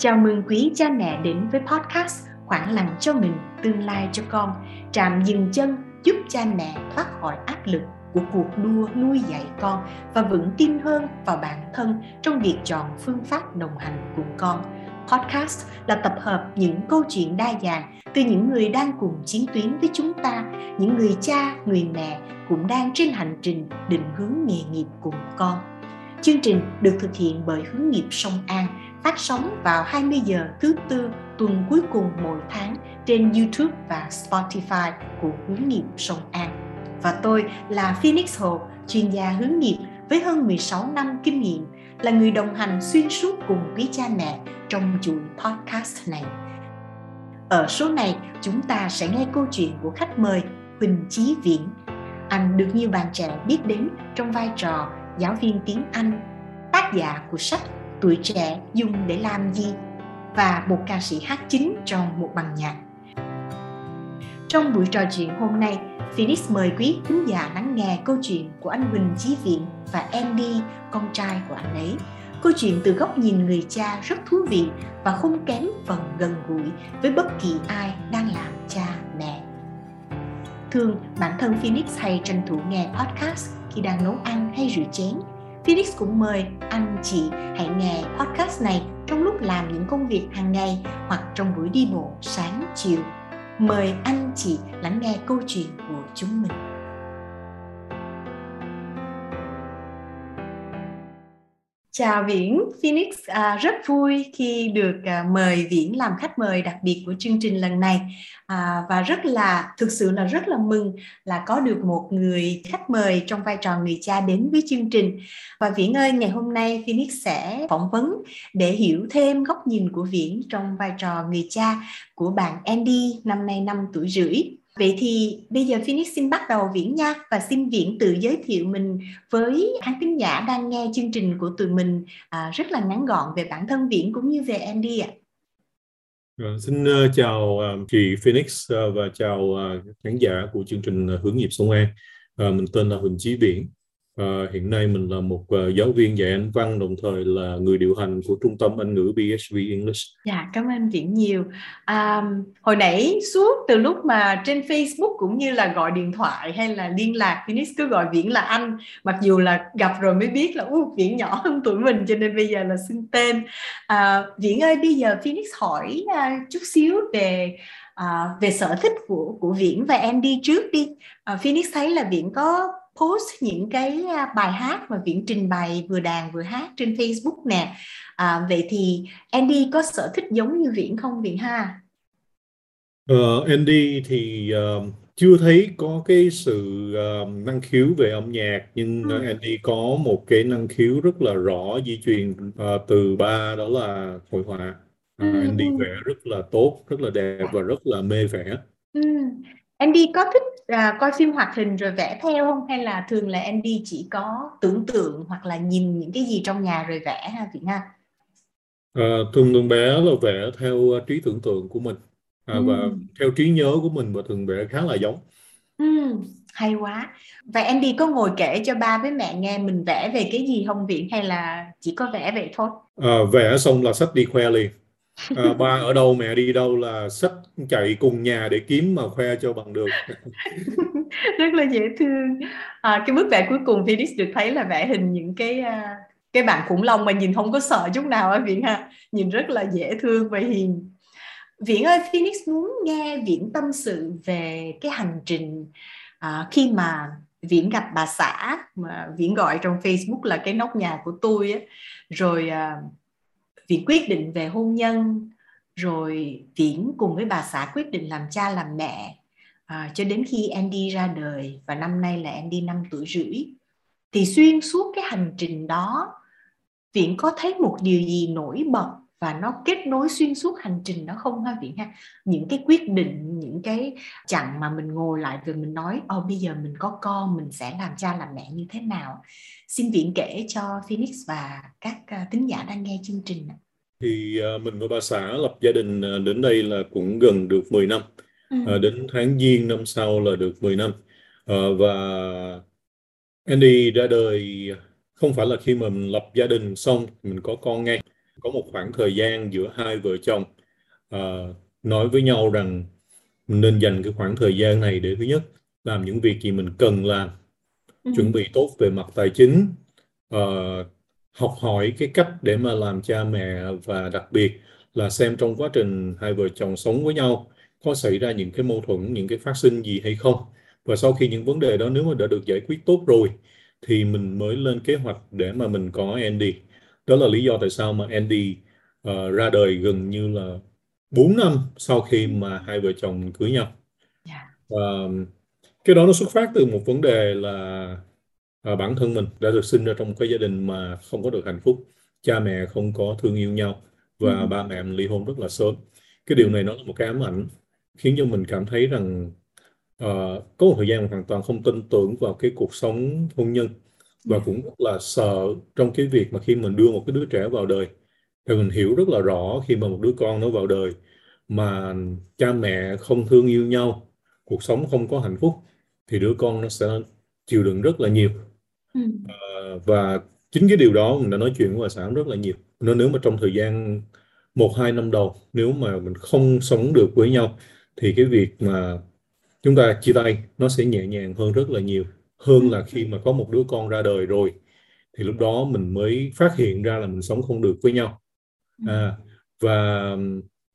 Chào mừng quý cha mẹ đến với podcast Khoảng lặng cho mình, tương lai cho con. Trạm dừng chân giúp cha mẹ thoát khỏi áp lực của cuộc đua nuôi dạy con và vững tin hơn vào bản thân trong việc chọn phương pháp đồng hành cùng con. Podcast là tập hợp những câu chuyện đa dạng từ những người đang cùng chiến tuyến với chúng ta, những người cha, người mẹ cũng đang trên hành trình định hướng nghề nghiệp cùng con. Chương trình được thực hiện bởi Hướng nghiệp Sông An, phát sóng vào 20 giờ thứ tư tuần cuối cùng mỗi tháng trên YouTube và Spotify của Hướng nghiệp Sông An. Và tôi là Phoenix Hồ, chuyên gia hướng nghiệp với hơn 16 năm kinh nghiệm, là người đồng hành xuyên suốt cùng quý cha mẹ trong chuỗi podcast này. Ở số này, chúng ta sẽ nghe câu chuyện của khách mời Huỳnh Chí Viễn. Anh được nhiều bạn trẻ biết đến trong vai trò giáo viên tiếng Anh, tác giả của sách Tuổi trẻ dùng để làm gì và một ca sĩ hát chính trong một bằng nhạc. Trong buổi trò chuyện hôm nay, Phoenix mời quý khán giả lắng nghe câu chuyện của anh Huỳnh Chí Viện và Andy, con trai của anh ấy. Câu chuyện từ góc nhìn người cha rất thú vị và không kém phần gần gũi với bất kỳ ai đang làm cha mẹ. Thường, bản thân Phoenix hay tranh thủ nghe podcast khi đang nấu ăn hay rửa chén. Phoenix cũng mời anh chị hãy nghe podcast này trong lúc làm những công việc hàng ngày hoặc trong buổi đi bộ sáng chiều. Mời anh chị lắng nghe câu chuyện của chúng mình. Chào Viễn, Phoenix à, rất vui khi được à, mời Viễn làm khách mời đặc biệt của chương trình lần này. À, và rất là thực sự là rất là mừng là có được một người khách mời trong vai trò người cha đến với chương trình. Và Viễn ơi ngày hôm nay Phoenix sẽ phỏng vấn để hiểu thêm góc nhìn của Viễn trong vai trò người cha của bạn Andy năm nay 5 tuổi rưỡi. Vậy thì bây giờ Phoenix xin bắt đầu Viễn nha và xin Viễn tự giới thiệu mình với khán thính giả đang nghe chương trình của tụi mình à, rất là ngắn gọn về bản thân Viễn cũng như về Andy ạ. À. xin uh, chào uh, chị Phoenix uh, và chào uh, khán giả của chương trình uh, Hướng nghiệp Sông An. Uh, mình tên là Huỳnh Chí Viễn. À, hiện nay mình là một uh, giáo viên dạy Anh văn đồng thời là người điều hành của trung tâm Anh ngữ BSV English. Dạ, cảm ơn Viễn nhiều. À, hồi nãy suốt từ lúc mà trên Facebook cũng như là gọi điện thoại hay là liên lạc, Phoenix cứ gọi Viễn là anh, mặc dù là gặp rồi mới biết là uh, Viễn nhỏ hơn tuổi mình cho nên bây giờ là xưng tên. À, Viễn ơi, bây giờ Phoenix hỏi uh, chút xíu về À, về sở thích của của Viễn và Andy trước đi. À, Phoenix thấy là Viễn có post những cái bài hát mà Viễn trình bày vừa đàn vừa hát trên Facebook nè. À, vậy thì Andy có sở thích giống như Viễn không Viễn ha? Uh, Andy thì uh, chưa thấy có cái sự uh, năng khiếu về âm nhạc nhưng ừ. Andy có một cái năng khiếu rất là rõ di truyền uh, từ ba đó là hội họa. Uh, ừ. Andy ừ. vẽ rất là tốt, rất là đẹp và rất là mê vẽ. Ừ. Andy có thích à, coi phim hoạt hình rồi vẽ theo không hay là thường là Andy chỉ có tưởng tượng hoặc là nhìn những cái gì trong nhà rồi vẽ ha Việt Nga? À, thường thường bé là vẽ theo uh, trí tưởng tượng của mình à, ừ. và theo trí nhớ của mình và thường vẽ khá là giống. Ừ, hay quá. Vậy Andy có ngồi kể cho ba với mẹ nghe mình vẽ về cái gì không Viện hay là chỉ có vẽ vậy thôi? À, vẽ xong là sách đi khoe liền à, ba ở đâu mẹ đi đâu là sách chạy cùng nhà để kiếm mà khoe cho bằng được. Rất là dễ thương. À, cái bức vẽ cuối cùng Phoenix được thấy là vẽ hình những cái à, cái bạn khủng long mà nhìn không có sợ chút nào á Viễn ha. Nhìn rất là dễ thương và hiền. Viễn ơi Phoenix muốn nghe Viễn tâm sự về cái hành trình à, khi mà Viễn gặp bà xã mà Viễn gọi trong Facebook là cái nóc nhà của tôi á. Rồi à, Việc quyết định về hôn nhân rồi Viễn cùng với bà xã quyết định làm cha làm mẹ à, cho đến khi Andy ra đời. Và năm nay là Andy 5 tuổi rưỡi. Thì xuyên suốt cái hành trình đó Viễn có thấy một điều gì nổi bật và nó kết nối xuyên suốt hành trình đó không ha Viễn ha những cái quyết định những cái chặng mà mình ngồi lại rồi mình nói ô bây giờ mình có con mình sẽ làm cha làm mẹ như thế nào? Xin Viễn kể cho Phoenix và các uh, thính giả đang nghe chương trình thì uh, mình và bà xã lập gia đình uh, đến đây là cũng gần được 10 năm. Ừ. đến tháng giêng năm sau là được 10 năm. Và Andy ra đời không phải là khi mà mình lập gia đình xong mình có con ngay có một khoảng thời gian giữa hai vợ chồng uh, nói với nhau rằng nên dành cái khoảng thời gian này để thứ nhất làm những việc gì mình cần làm ừ. chuẩn bị tốt về mặt tài chính uh, học hỏi cái cách để mà làm cha mẹ và đặc biệt là xem trong quá trình hai vợ chồng sống với nhau có xảy ra những cái mâu thuẫn những cái phát sinh gì hay không và sau khi những vấn đề đó nếu mà đã được giải quyết tốt rồi thì mình mới lên kế hoạch để mà mình có Andy đó là lý do tại sao mà Andy uh, ra đời gần như là 4 năm sau khi mà hai vợ chồng cưới nhau. Yeah. uh, cái đó nó xuất phát từ một vấn đề là uh, bản thân mình đã được sinh ra trong một cái gia đình mà không có được hạnh phúc cha mẹ không có thương yêu nhau và ừ. ba mẹ mình ly hôn rất là sớm. Cái điều này nó là một cái ám ảnh khiến cho mình cảm thấy rằng uh, có một thời gian mình hoàn toàn không tin tưởng vào cái cuộc sống hôn nhân và ừ. cũng rất là sợ trong cái việc mà khi mình đưa một cái đứa trẻ vào đời thì mình hiểu rất là rõ khi mà một đứa con nó vào đời mà cha mẹ không thương yêu nhau cuộc sống không có hạnh phúc thì đứa con nó sẽ chịu đựng rất là nhiều ừ. à, và chính cái điều đó mình đã nói chuyện với bà xã rất là nhiều nên nếu mà trong thời gian một hai năm đầu nếu mà mình không sống được với nhau thì cái việc mà chúng ta chia tay nó sẽ nhẹ nhàng hơn rất là nhiều hơn là khi mà có một đứa con ra đời rồi thì lúc đó mình mới phát hiện ra là mình sống không được với nhau. À, và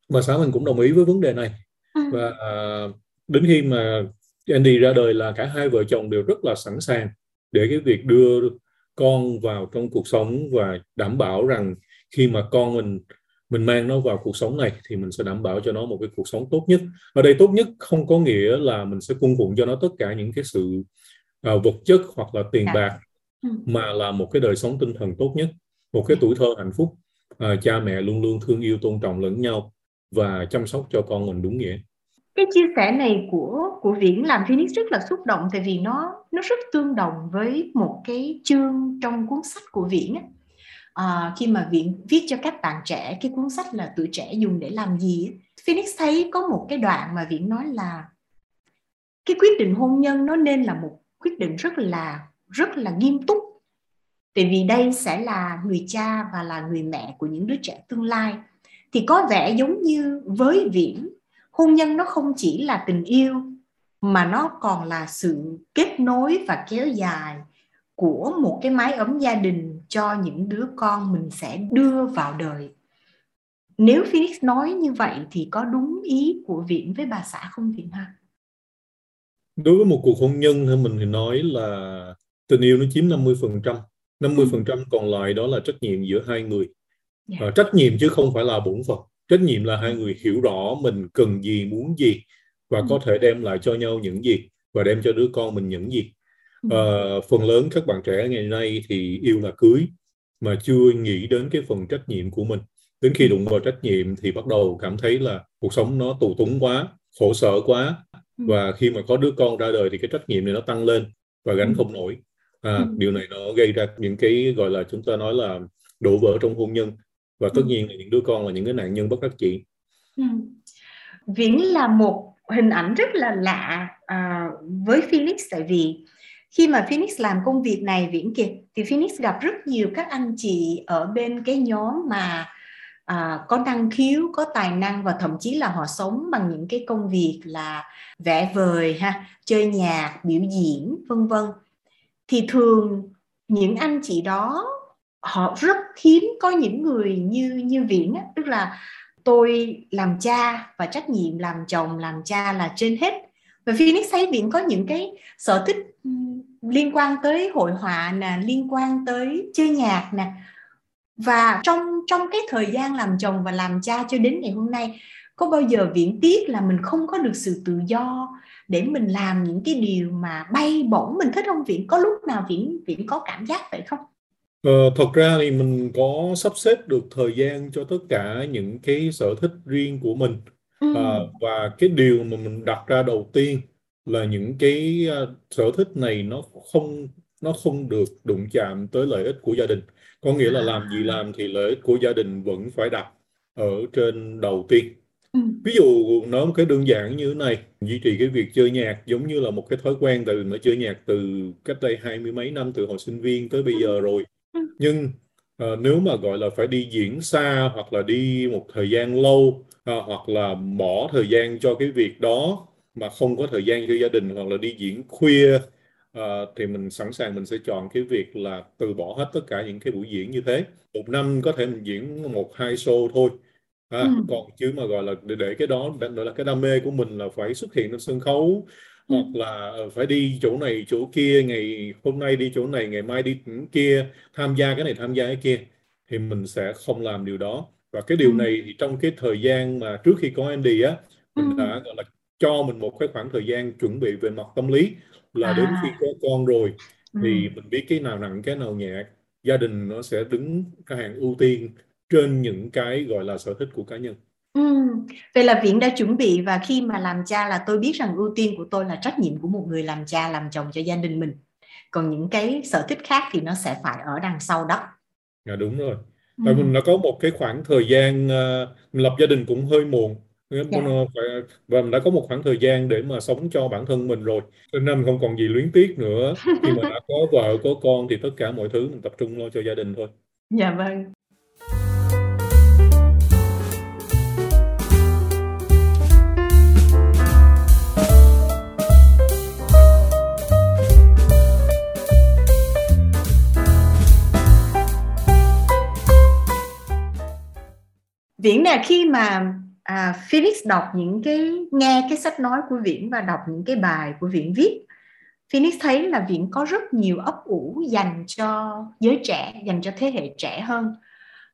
bà xã mình cũng đồng ý với vấn đề này. Ừ. và à, đến khi mà Andy ra đời là cả hai vợ chồng đều rất là sẵn sàng để cái việc đưa con vào trong cuộc sống và đảm bảo rằng khi mà con mình mình mang nó vào cuộc sống này thì mình sẽ đảm bảo cho nó một cái cuộc sống tốt nhất. Ở đây tốt nhất không có nghĩa là mình sẽ cung phụng cho nó tất cả những cái sự uh, vật chất hoặc là tiền dạ. bạc ừ. mà là một cái đời sống tinh thần tốt nhất một cái tuổi thơ hạnh phúc uh, cha mẹ luôn luôn thương yêu tôn trọng lẫn nhau và chăm sóc cho con mình đúng nghĩa cái chia sẻ này của của Viễn làm Phoenix rất là xúc động tại vì nó nó rất tương đồng với một cái chương trong cuốn sách của Viễn à, khi mà Viễn viết cho các bạn trẻ cái cuốn sách là tuổi trẻ dùng để làm gì Phoenix thấy có một cái đoạn mà Viễn nói là cái quyết định hôn nhân nó nên là một quyết định rất là rất là nghiêm túc. Tại vì đây sẽ là người cha và là người mẹ của những đứa trẻ tương lai. Thì có vẻ giống như với viễn, hôn nhân nó không chỉ là tình yêu, mà nó còn là sự kết nối và kéo dài của một cái mái ấm gia đình cho những đứa con mình sẽ đưa vào đời. Nếu Phoenix nói như vậy thì có đúng ý của Viễn với bà xã không Viễn ha? Đối với một cuộc hôn nhân thì mình thì nói là tình yêu nó chiếm 50%, 50% ừ. còn lại đó là trách nhiệm giữa hai người. À, trách nhiệm chứ không phải là bổn phận trách nhiệm là hai người hiểu rõ mình cần gì muốn gì và ừ. có thể đem lại cho nhau những gì và đem cho đứa con mình những gì à, phần lớn các bạn trẻ ngày nay thì yêu là cưới mà chưa nghĩ đến cái phần trách nhiệm của mình đến khi đụng vào trách nhiệm thì bắt đầu cảm thấy là cuộc sống nó tù túng quá khổ sở quá. Và khi mà có đứa con ra đời thì cái trách nhiệm này nó tăng lên và gánh không nổi. À, điều này nó gây ra những cái gọi là chúng ta nói là đổ vỡ trong hôn nhân. Và tất ừ. nhiên là những đứa con là những cái nạn nhân bất đắc chỉ ừ. Viễn là một hình ảnh rất là lạ à, với Phoenix. Tại vì khi mà Phoenix làm công việc này Viễn kìa thì Phoenix gặp rất nhiều các anh chị ở bên cái nhóm mà à, có năng khiếu có tài năng và thậm chí là họ sống bằng những cái công việc là vẽ vời ha chơi nhạc biểu diễn vân vân. Thì thường những anh chị đó họ rất hiếm có những người như như viễn á tức là tôi làm cha và trách nhiệm làm chồng làm cha là trên hết. Và Phoenix thấy Viễn có những cái sở thích liên quan tới hội họa nè liên quan tới chơi nhạc nè và trong trong cái thời gian làm chồng và làm cha cho đến ngày hôm nay có bao giờ Viễn tiếc là mình không có được sự tự do để mình làm những cái điều mà bay bổng mình thích không? Viễn có lúc nào Viễn Viễn có cảm giác vậy không? Ờ, thật ra thì mình có sắp xếp được thời gian cho tất cả những cái sở thích riêng của mình. Ừ. à, và cái điều mà mình đặt ra đầu tiên là những cái uh, sở thích này nó không nó không được đụng chạm tới lợi ích của gia đình. Có nghĩa là làm gì làm thì lợi ích của gia đình vẫn phải đặt ở trên đầu tiên. Ừ. ví dụ nói một cái đơn giản như thế này duy trì cái việc chơi nhạc giống như là một cái thói quen tại vì mình chơi nhạc từ cách đây hai mươi mấy năm từ hồi sinh viên tới bây giờ rồi. Nhưng à, nếu mà gọi là phải đi diễn xa hoặc là đi một thời gian lâu à, hoặc là bỏ thời gian cho cái việc đó mà không có thời gian cho gia đình hoặc là đi diễn khuya à, thì mình sẵn sàng mình sẽ chọn cái việc là từ bỏ hết tất cả những cái buổi diễn như thế một năm có thể mình diễn một hai show thôi à, ừ. còn chứ mà gọi là để, để cái đó để là cái đam mê của mình là phải xuất hiện trên sân khấu ừ. hoặc là ờ, phải đi chỗ này chỗ kia ngày hôm nay đi chỗ này ngày mai đi kia tham gia cái này tham gia cái kia thì mình sẽ không làm điều đó và cái điều ừ. này thì trong cái thời gian mà trước khi có Andy á mình ừ. đã gọi là cho mình một cái khoảng thời gian chuẩn bị về mặt tâm lý là à. đến khi có con rồi thì ừ. mình biết cái nào nặng cái nào nhẹ gia đình nó sẽ đứng cái hàng ưu tiên trên những cái gọi là sở thích của cá nhân Ừ. Vậy là Viễn đã chuẩn bị và khi mà làm cha là tôi biết rằng ưu tiên của tôi là trách nhiệm của một người làm cha làm chồng cho gia đình mình. Còn những cái sở thích khác thì nó sẽ phải ở đằng sau đó. Dạ đúng rồi. Ừ. Tại mình đã có một cái khoảng thời gian uh, lập gia đình cũng hơi muộn dạ. và mình đã có một khoảng thời gian để mà sống cho bản thân mình rồi. Cho nên mình không còn gì luyến tiếc nữa. Khi mà đã có vợ có con thì tất cả mọi thứ mình tập trung lo cho gia đình thôi. Dạ vâng. Viễn nè khi mà à, Phoenix đọc những cái nghe cái sách nói của Viễn và đọc những cái bài của Viễn viết. Phoenix thấy là Viễn có rất nhiều ấp ủ dành cho giới trẻ, dành cho thế hệ trẻ hơn.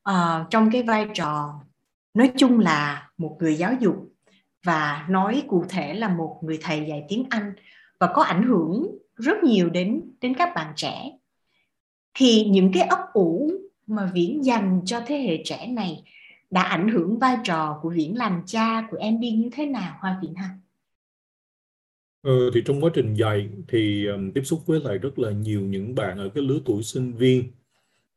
À, trong cái vai trò nói chung là một người giáo dục và nói cụ thể là một người thầy dạy tiếng Anh và có ảnh hưởng rất nhiều đến đến các bạn trẻ. Thì những cái ấp ủ mà Viễn dành cho thế hệ trẻ này đã ảnh hưởng vai trò của Viễn làm cha của em đi như thế nào Hoa Viễn ha? Ờ, thì trong quá trình dạy thì um, tiếp xúc với lại rất là nhiều những bạn ở cái lứa tuổi sinh viên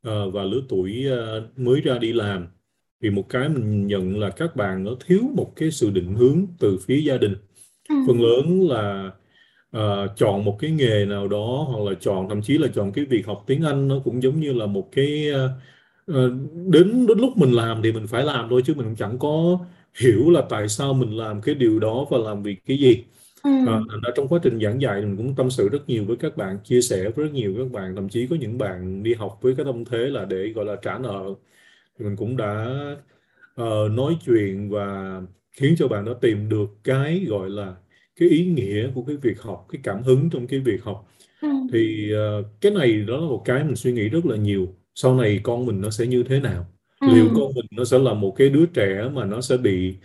uh, và lứa tuổi uh, mới ra đi làm thì một cái mình nhận là các bạn nó thiếu một cái sự định hướng từ phía gia đình ừ. phần lớn là uh, chọn một cái nghề nào đó hoặc là chọn thậm chí là chọn cái việc học tiếng Anh nó cũng giống như là một cái uh, Ờ, đến đến lúc mình làm thì mình phải làm thôi chứ mình chẳng có hiểu là tại sao mình làm cái điều đó và làm vì cái gì. Ừ. à, trong quá trình giảng dạy mình cũng tâm sự rất nhiều với các bạn chia sẻ với rất nhiều các bạn. Thậm chí có những bạn đi học với cái tâm thế là để gọi là trả nợ. Thì mình cũng đã uh, nói chuyện và khiến cho bạn nó tìm được cái gọi là cái ý nghĩa của cái việc học cái cảm hứng trong cái việc học. Ừ. thì uh, cái này đó là một cái mình suy nghĩ rất là nhiều sau này con mình nó sẽ như thế nào ừ. liệu con mình nó sẽ là một cái đứa trẻ mà nó sẽ bị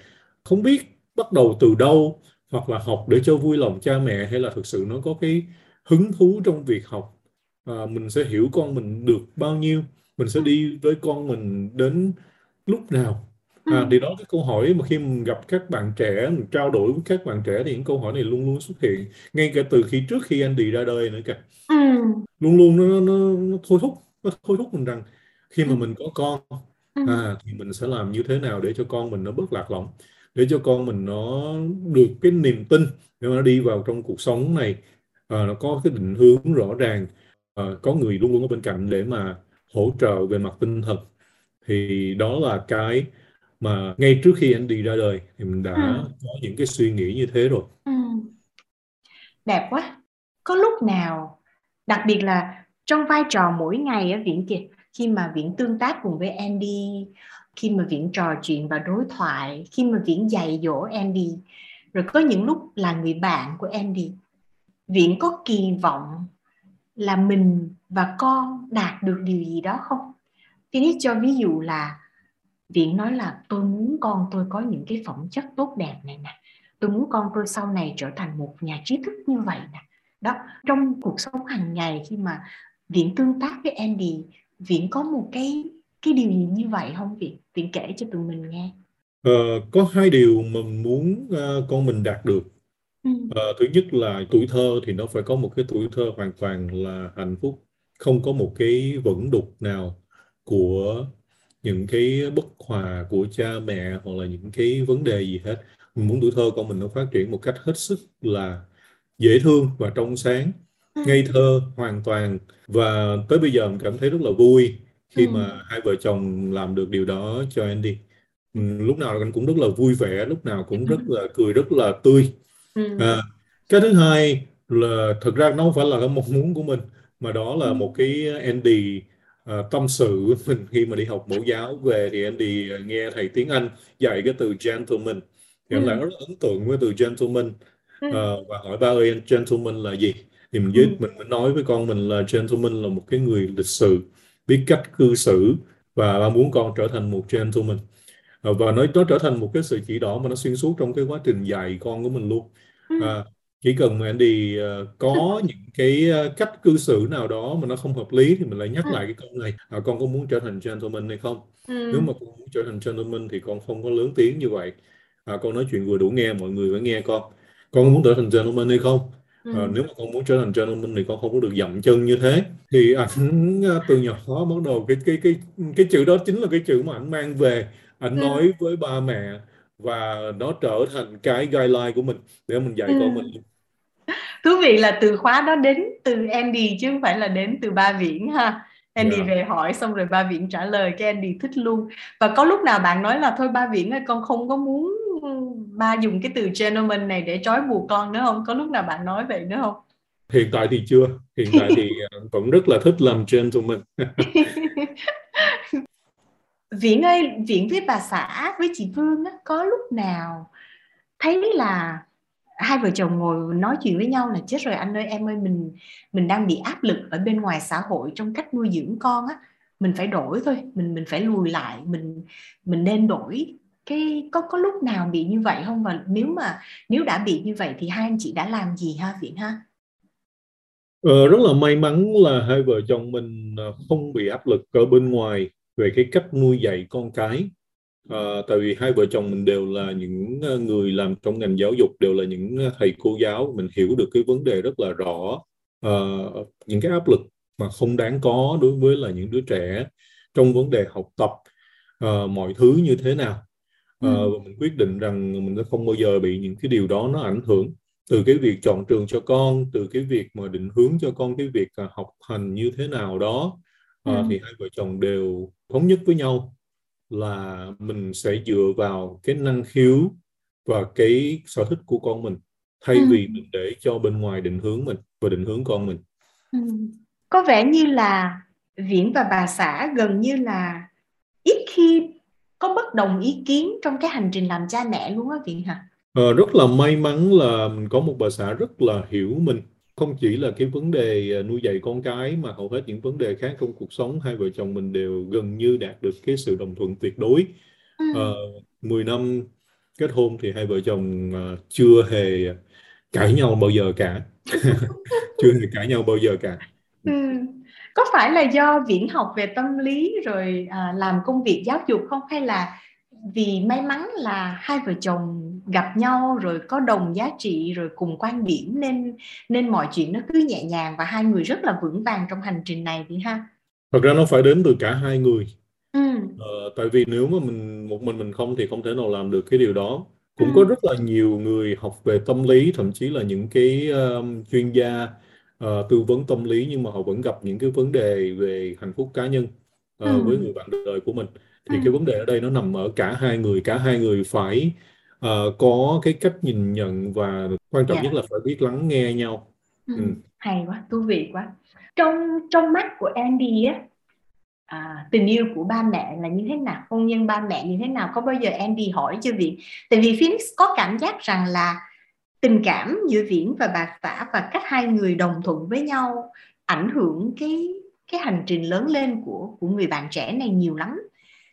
không biết bắt đầu từ đâu hoặc là học để cho vui lòng cha mẹ hay là thực sự nó có cái hứng thú trong việc học à, mình sẽ hiểu con mình được bao nhiêu mình sẽ đi với con mình đến lúc nào à, ừ. thì đó cái câu hỏi mà khi mình gặp các bạn trẻ mình trao đổi với các bạn trẻ thì những câu hỏi này luôn luôn xuất hiện ngay cả từ khi trước khi anh đi ra đời nữa kìa ừ. luôn luôn nó, nó, nó thôi thúc nó thôi thúc mình rằng khi mà ừ. mình có con ừ. à, thì mình sẽ làm như thế nào để cho con mình nó bớt lạc lõng để cho con mình nó được cái niềm tin để mà nó đi vào trong cuộc sống này à, nó có cái định hướng rõ ràng à, có người luôn luôn ở bên cạnh để mà hỗ trợ về mặt tinh thần thì đó là cái mà ngay trước khi anh đi ra đời thì mình đã ừ. có những cái suy nghĩ như thế rồi ừ. đẹp quá có lúc nào đặc biệt là trong vai trò mỗi ngày ở viện kiệt khi mà viện tương tác cùng với Andy, khi mà viện trò chuyện và đối thoại, khi mà viện dạy dỗ Andy, rồi có những lúc là người bạn của Andy. Viện có kỳ vọng là mình và con đạt được điều gì đó không? Phoenix cho ví dụ là viện nói là tôi muốn con tôi có những cái phẩm chất tốt đẹp này nè. Tôi muốn con tôi sau này trở thành một nhà trí thức như vậy nè. Đó, trong cuộc sống hàng ngày khi mà Viện tương tác với Andy, Viện có một cái cái điều gì như vậy không Viện? Viện kể cho tụi mình nghe. Ờ, có hai điều mà mình muốn uh, con mình đạt được. Ừ. Ờ, thứ nhất là tuổi thơ thì nó phải có một cái tuổi thơ hoàn toàn là hạnh phúc, không có một cái vẩn đục nào của những cái bất hòa của cha mẹ hoặc là những cái vấn đề gì hết. Mình muốn tuổi thơ con mình nó phát triển một cách hết sức là dễ thương và trong sáng. Ngây thơ hoàn toàn. Và tới bây giờ mình cảm thấy rất là vui khi ừ mà hai vợ chồng làm được điều đó cho Andy. Lúc nào anh cũng rất là vui vẻ, lúc nào cũng rất là cười rất là tươi. ừ À, cái thứ hai là thực ra nó không phải là cái mong muốn của mình mà đó là một cái Andy à, tâm sự mình. Khi mà đi học mẫu giáo về thì Andy à, nghe thầy tiếng Anh dạy cái từ gentleman. Thì anh ừ rất là ấn tượng với từ gentleman. À, và hỏi ba ơi gentleman là gì thì mình ừ. với mình mới nói với con mình là gentleman là một cái người lịch sự biết cách cư xử và ba muốn con trở thành một gentleman. Ờ, và nó nó trở thành một cái sự chỉ đỏ mà nó xuyên suốt trong cái quá trình dạy con của mình luôn. Ừ. À, chỉ cần mà Andy ờ, có những cái ờ, cách cư xử nào đó mà nó không hợp lý thì mình lại nhắc ừ. lại cái câu này. À, con có muốn trở thành gentleman hay không? Nếu ừ mà con muốn trở thành gentleman thì con không có lớn tiếng như vậy. À, con nói chuyện vừa đủ nghe mọi người phải nghe con. Con có muốn trở thành gentleman hay không? ừ à, nếu mà con muốn trở thành gentleman thì con không có được dậm chân như thế. Thì ảnh ờ, từ nhỏ bắt đầu cái cái cái cái chữ đó chính là cái chữ mà ảnh mang về. Ảnh ừ. nói với ba mẹ và nó trở thành cái guideline của mình để mình dạy con mình ừ thú vị là từ khóa đó đến từ Andy chứ không phải là đến từ ba Viễn ha. Andy yeah. về hỏi xong rồi ba Viễn trả lời cái Andy thích luôn. Và có lúc nào bạn nói là thôi ba Viễn ơi con không có muốn ba dùng cái từ gentleman này để trói buộc con nữa không? Có lúc nào bạn nói vậy nữa không? Hiện tại thì chưa. Hiện tại thì ờ, vẫn rất là thích làm gentleman. Viễn ơi Viễn với bà xã với chị Phương á, có lúc nào thấy là hai vợ chồng ngồi nói chuyện với nhau là chết rồi anh ơi em ơi mình mình đang bị áp lực ở bên ngoài xã hội trong cách nuôi dưỡng con á. Mình phải đổi thôi mình mình phải lùi lại mình mình nên đổi cái có có lúc nào bị như vậy không và nếu mà nếu đã bị như vậy thì hai anh chị đã làm gì ha viện ha Ờ, rất là may mắn là hai vợ chồng mình ờ, không bị áp lực ở bên ngoài về cái cách nuôi dạy con cái. à, tại vì hai vợ chồng mình đều là những ờ, người làm trong ngành giáo dục, đều là những thầy cô giáo, mình hiểu được cái vấn đề rất là rõ. à, những cái áp lực mà không đáng có đối với là những đứa trẻ trong vấn đề học tập, à, mọi thứ như thế nào ừ. Ờ, và mình quyết định rằng mình sẽ không bao giờ bị những cái điều đó nó ảnh hưởng từ cái việc chọn trường cho con từ cái việc mà định hướng cho con cái việc à, học hành như thế nào đó Ừ. à, thì hai vợ chồng đều thống nhất với nhau là mình sẽ dựa vào cái năng khiếu và cái sở thích của con mình thay Ừ. vì mình để cho bên ngoài định hướng mình và định hướng con mình Ừ. có vẻ như là Viễn và bà xã gần như là ít khi có bất đồng ý kiến trong cái hành trình làm cha mẹ luôn á Viễn hả Ờ, rất là may mắn là mình có một bà xã rất là hiểu mình. Không chỉ là cái vấn đề à, nuôi dạy con cái mà hầu hết những vấn đề khác trong cuộc sống hai vợ chồng mình đều gần như đạt được cái sự đồng thuận tuyệt đối. Ừ. Ờ, 10 năm kết hôn thì hai vợ chồng à, chưa hề cãi nhau bao giờ cả. Chưa hề cãi nhau bao giờ cả Ừ. có phải là do Viễn học về tâm lý rồi à, làm công việc giáo dục không hay là vì may mắn là hai vợ chồng gặp nhau rồi có đồng giá trị rồi cùng quan điểm nên nên mọi chuyện nó cứ nhẹ nhàng và hai người rất là vững vàng trong hành trình này thì ha thật ra nó phải đến từ cả hai người ừ. Ờ, tại vì nếu mà mình một mình mình không thì không thể nào làm được cái điều đó. Cũng có Ừ. rất là nhiều người học về tâm lý, thậm chí là những cái um, chuyên gia ờ, tư vấn tâm lý nhưng mà họ vẫn gặp những cái vấn đề về hạnh phúc cá nhân Ừ. ờ, với người bạn đời của mình. Ừ. Thì cái vấn đề ở đây nó nằm ở cả hai người, cả hai người phải ờ, có cái cách nhìn nhận và quan trọng Dạ. nhất là phải biết lắng nghe nhau. Ừ. Ừ. hay quá thú vị quá trong trong mắt của Andy á à, tình yêu của ba mẹ là như thế nào hôn nhân ba mẹ như thế nào có bao giờ Andy hỏi chưa Viễn tại vì Phoenix có cảm giác rằng là tình cảm giữa Viễn và bà xã và cách hai người đồng thuận với nhau ảnh hưởng cái cái hành trình lớn lên của của người bạn trẻ này nhiều lắm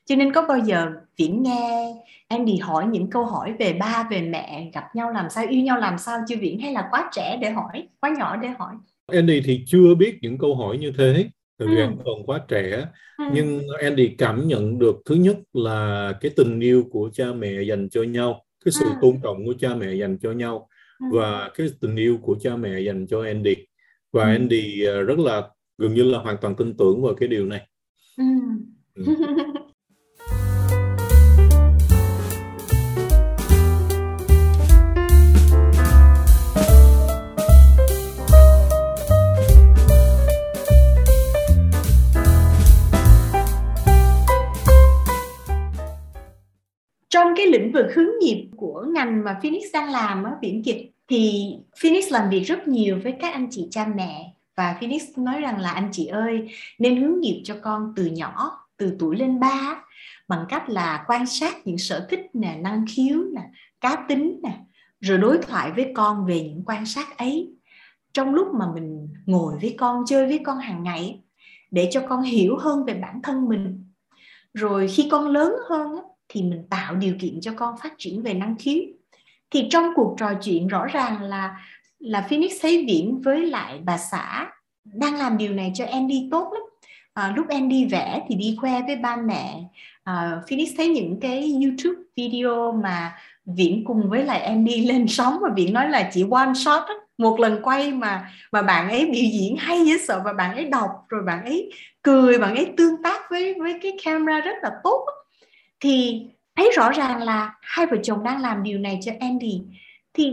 cho nên có bao giờ Viễn nghe Andy hỏi những câu hỏi về ba về mẹ gặp nhau làm sao yêu nhau làm sao chưa Viễn hay là quá trẻ để hỏi quá nhỏ để hỏi Andy thì chưa biết những câu hỏi như thế, tại vì Ừ. còn quá trẻ. ừ. Nhưng Andy cảm nhận được thứ nhất là cái tình yêu của cha mẹ dành cho nhau, cái sự Ừ. tôn trọng của cha mẹ dành cho nhau. Và cái tình yêu của cha mẹ dành cho Andy. Và Ừ. Andy ờ, rất là gần như là hoàn toàn tin tưởng vào cái điều này. Ừ. lĩnh vực hướng nghiệp của ngành mà Phoenix đang làm á Viễn kịch, thì Phoenix làm việc rất nhiều với các anh chị cha mẹ. Và Phoenix nói rằng là, anh chị ơi, nên hướng nghiệp cho con từ nhỏ, từ tuổi lên ba bằng cách là quan sát những sở thích nè, năng khiếu nè, cá tính nè, rồi đối thoại với con về những quan sát ấy. Trong lúc mà mình ngồi với con, chơi với con hàng ngày để cho con hiểu hơn về bản thân mình. Rồi khi con lớn hơn thì mình tạo điều kiện cho con phát triển về năng khiếu. Thì trong cuộc trò chuyện rõ ràng là là Phoenix thấy Viễn với lại bà xã đang làm điều này cho Andy tốt lắm. À, lúc Andy vẽ thì đi khoe với ba mẹ. À, Phoenix thấy những cái YouTube video mà Viễn cùng với lại Andy lên sóng và Viễn nói là chỉ one shot đó. một lần quay mà mà bạn ấy biểu diễn hay dễ sợ và bạn ấy đọc rồi bạn ấy cười bạn ấy tương tác với với cái camera rất là tốt thì thấy rõ ràng là hai vợ chồng đang làm điều này cho Andy thì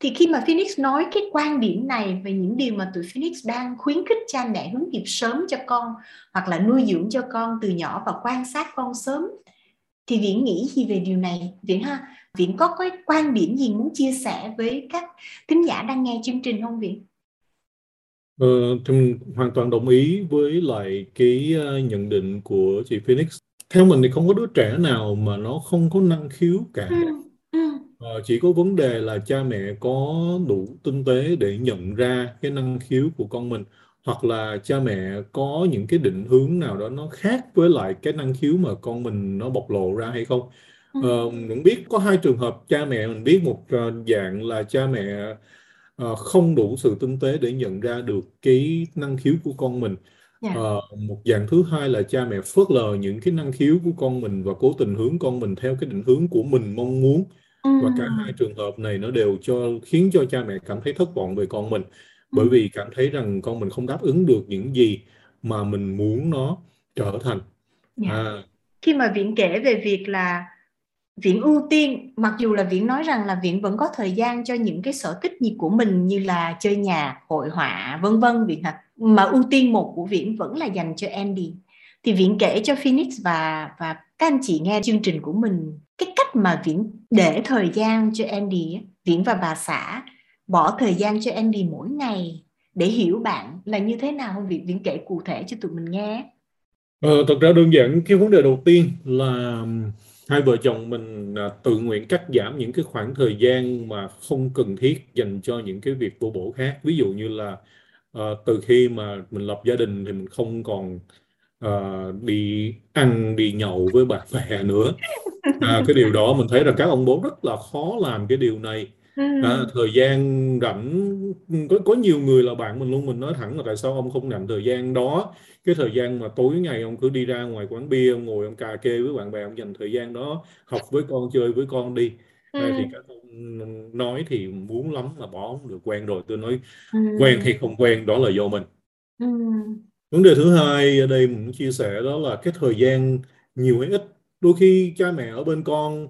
thì khi mà Phoenix nói cái quan điểm này về những điều mà tụi Phoenix đang khuyến khích cha mẹ hướng nghiệp sớm cho con hoặc là nuôi dưỡng cho con từ nhỏ và quan sát con sớm thì Viễn nghĩ gì về điều này Viễn ha Viễn có cái quan điểm gì muốn chia sẻ với các thính giả đang nghe chương trình không Viễn? Ờ, thì mình hoàn toàn đồng ý với lại cái ờ, nhận định của chị Phoenix. Theo mình thì không có đứa trẻ nào mà nó không có năng khiếu cả. Ừ, ừ, Ờ, chỉ có vấn đề là cha mẹ có đủ tinh tế để nhận ra cái năng khiếu của con mình hoặc là cha mẹ có những cái định hướng nào đó nó khác với lại cái năng khiếu mà con mình nó bộc lộ ra hay không. ừ, Ờ, mình biết có hai trường hợp cha mẹ mình biết một ờ, dạng là cha mẹ ờ, không đủ sự tinh tế để nhận ra được cái năng khiếu của con mình. Dạ, Ờ, một dạng thứ hai là cha mẹ phớt lờ những cái năng khiếu của con mình và cố tình hướng con mình theo cái định hướng của mình mong muốn. Ừ, và cả hai trường hợp này nó đều cho khiến cho cha mẹ cảm thấy thất vọng về con mình. Ừ, bởi vì cảm thấy rằng con mình không đáp ứng được những gì mà mình muốn nó trở thành. Dạ. à. Khi mà Viễn kể về việc là Viễn ưu tiên mặc dù là Viễn nói rằng là Viễn vẫn có thời gian cho những cái sở thích gì của mình như là chơi nhạc, hội họa vân vân Viễn hả mà ưu tiên một của Viễn vẫn là dành cho Andy. Thì Viễn kể cho Phoenix và và các anh chị nghe chương trình của mình cái cách mà Viễn để thời gian cho Andy Viễn và bà xã bỏ thời gian cho Andy mỗi ngày để hiểu bạn là như thế nào không Viễn? Viễn kể cụ thể cho tụi mình nghe. Ờ, thật ra đơn giản cái vấn đề đầu tiên là hai vợ chồng mình à, tự nguyện cắt giảm những cái khoảng thời gian mà không cần thiết dành cho những cái việc vô bổ khác. Ví dụ như là ờ, từ khi mà mình lập gia đình thì mình không còn ờ, đi ăn đi nhậu với bạn bè nữa. À, cái điều đó mình thấy rằng các ông bố rất là khó làm cái điều này. À, thời gian rảnh có có nhiều người là bạn mình luôn mình nói thẳng là tại sao ông không dành thời gian đó? Cái thời gian mà tối ngày ông cứ đi ra ngoài quán bia ông ngồi ông cà kê với bạn bè ông dành thời gian đó học với con chơi với con đi Ừ. à, thì các ông nói thì muốn lắm là bỏ không được quen rồi tôi nói Ừ. quen thì không quen đó là do mình Ừ. Vấn đề thứ hai ở đây mình chia sẻ đó là cái thời gian nhiều hay ít. Đôi khi cha mẹ ở bên con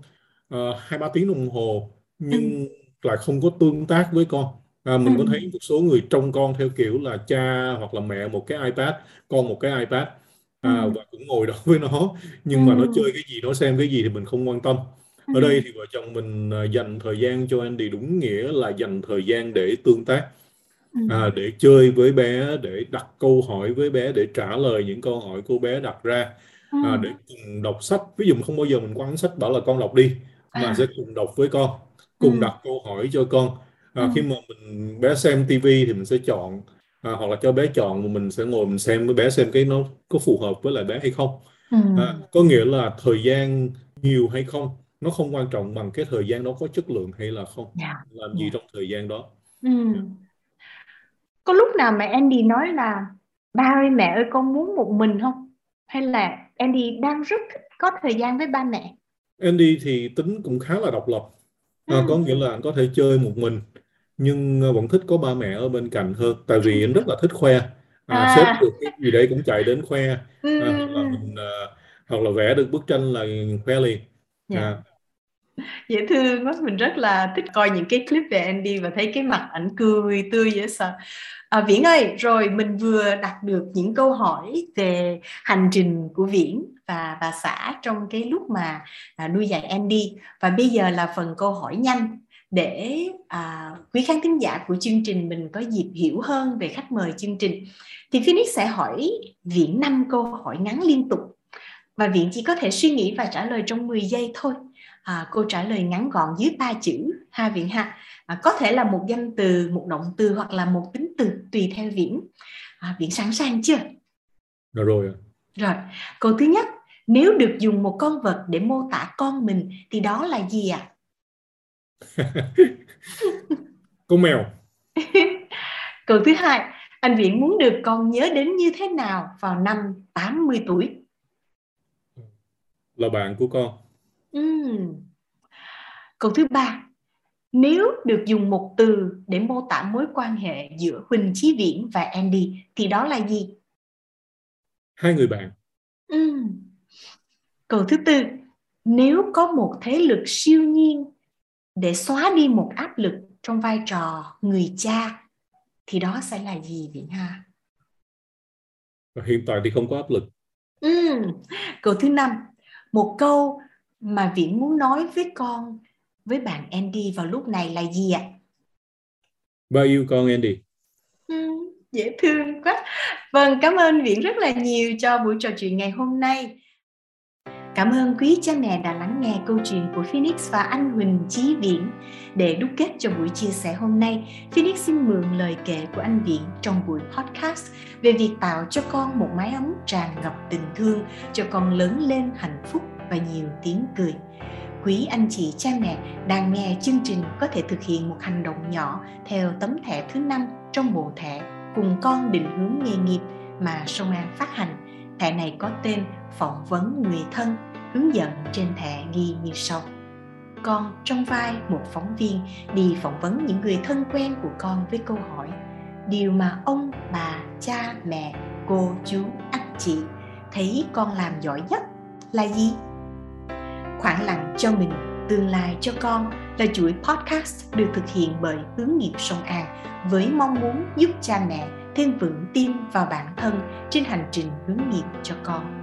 ờ, hai ba tiếng đồng hồ Ừ. nhưng lại không có tương tác với con. À, Ừ. mình có thấy một số người trông con theo kiểu là cha hoặc là mẹ một cái iPad, con một cái iPad Ừ. à, và cũng ngồi đó với nó Ừ. nhưng mà nó chơi cái gì, nó xem cái gì thì mình không quan tâm. Ừ. Ở đây thì vợ chồng mình à, dành thời gian cho Andy đúng nghĩa là dành thời gian để tương tác. Ừ. À, để chơi với bé, để đặt câu hỏi với bé, để trả lời những câu hỏi cô bé đặt ra, Ừ. à, để cùng đọc sách. Ví dụ không bao giờ mình quăng sách bảo là con đọc đi, mà À. sẽ cùng đọc với con, Ừ. cùng đặt câu hỏi cho con. À, Ừ. khi mà mình bé xem tivi thì mình sẽ chọn, à, hoặc là cho bé chọn, mình sẽ ngồi mình xem với bé xem cái nó có phù hợp với lại bé hay không. Ừ. À, có nghĩa là thời gian nhiều hay không, nó không quan trọng bằng cái thời gian đó có chất lượng hay là không. Dạ. Làm gì Dạ. trong thời gian đó. Ừ. Có lúc nào mà Andy nói là ba ơi mẹ ơi con muốn một mình không? Hay là Andy đang rất có thời gian với ba mẹ? Andy thì tính cũng khá là độc lập. Ừ. À, có nghĩa là anh có thể chơi một mình nhưng ờ, vẫn thích có ba mẹ ở bên cạnh hơn tại vì anh rất là thích khoe à, sếp À. được cái gì đấy cũng chạy đến khoe Ừ. à, hoặc là mình ờ, hoặc là vẽ được bức tranh là khoe liền Dạ. à, dễ thương quá mình rất là thích coi những cái clip về Andy và thấy cái mặt ảnh cười tươi dễ sợ. À, Viễn ơi rồi mình vừa đặt được những câu hỏi về hành trình của Viễn và bà xã trong cái lúc mà à, nuôi dạy Andy. Và bây giờ là phần câu hỏi nhanh để à, quý khán thính giả của chương trình mình có dịp hiểu hơn về khách mời chương trình. Thì Phoenix sẽ hỏi Viễn năm câu hỏi ngắn liên tục và Viễn chỉ có thể suy nghĩ và trả lời trong 10 giây thôi. À, câu trả lời ngắn gọn dưới ba chữ ha Viễn ha. À, có thể là một danh từ một động từ hoặc là một tính từ tùy theo Viễn à, Viễn sẵn sàng chưa? Được rồi rồi câu thứ nhất. Nếu được dùng một con vật để mô tả con mình thì đó là gì ạ? À? con mèo. Câu thứ hai. Anh Viễn muốn được con nhớ đến như thế nào vào năm 80 tuổi là bạn của con. Uhm. câu thứ ba. Nếu được dùng một từ để mô tả mối quan hệ giữa Huỳnh Chí Viễn và Andy thì đó là gì? Hai người bạn. Uhm. câu thứ tư. Nếu có một thế lực siêu nhiên để xóa đi một áp lực trong vai trò người cha thì đó sẽ là gì Viễn ha? Hiện tại thì không có áp lực. Uhm. câu thứ năm một câu mà Viễn muốn nói với con với bạn Andy vào lúc này là gì ạ? Bao yêu con Andy? Ừ, dễ thương quá. Vâng, cảm ơn Viễn rất là nhiều cho buổi trò chuyện ngày hôm nay. Cảm ơn quý cha mẹ đã lắng nghe câu chuyện của Phoenix và anh Huỳnh Chí Viễn. Để đúc kết cho buổi chia sẻ hôm nay, Phoenix xin mượn lời kể của anh Viễn trong buổi podcast về việc tạo cho con một mái ấm tràn ngập tình thương cho con lớn lên hạnh phúc và nhiều tiếng cười. Quý anh chị cha mẹ đang nghe chương trình có thể thực hiện một hành động nhỏ theo tấm thẻ thứ năm trong bộ thẻ cùng con định hướng nghề nghiệp mà Sông An phát hành. Thẻ này có tên phỏng vấn người thân, hướng dẫn trên thẻ ghi như sau. Con trong vai một phóng viên đi phỏng vấn những người thân quen của con với câu hỏi Điều mà ông, bà, cha, mẹ, cô, chú, anh chị thấy con làm giỏi nhất là gì? Khoảng lặng cho mình, tương lai cho con là chuỗi podcast được thực hiện bởi hướng nghiệp sông An với mong muốn giúp cha mẹ thêm vững tin vào bản thân trên hành trình hướng nghiệp cho con.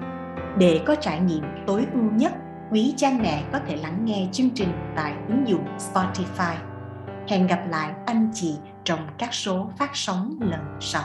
Để có trải nghiệm tối ưu nhất, quý cha mẹ có thể lắng nghe chương trình tại ứng dụng Spotify. Hẹn gặp lại anh chị trong các số phát sóng lần sau.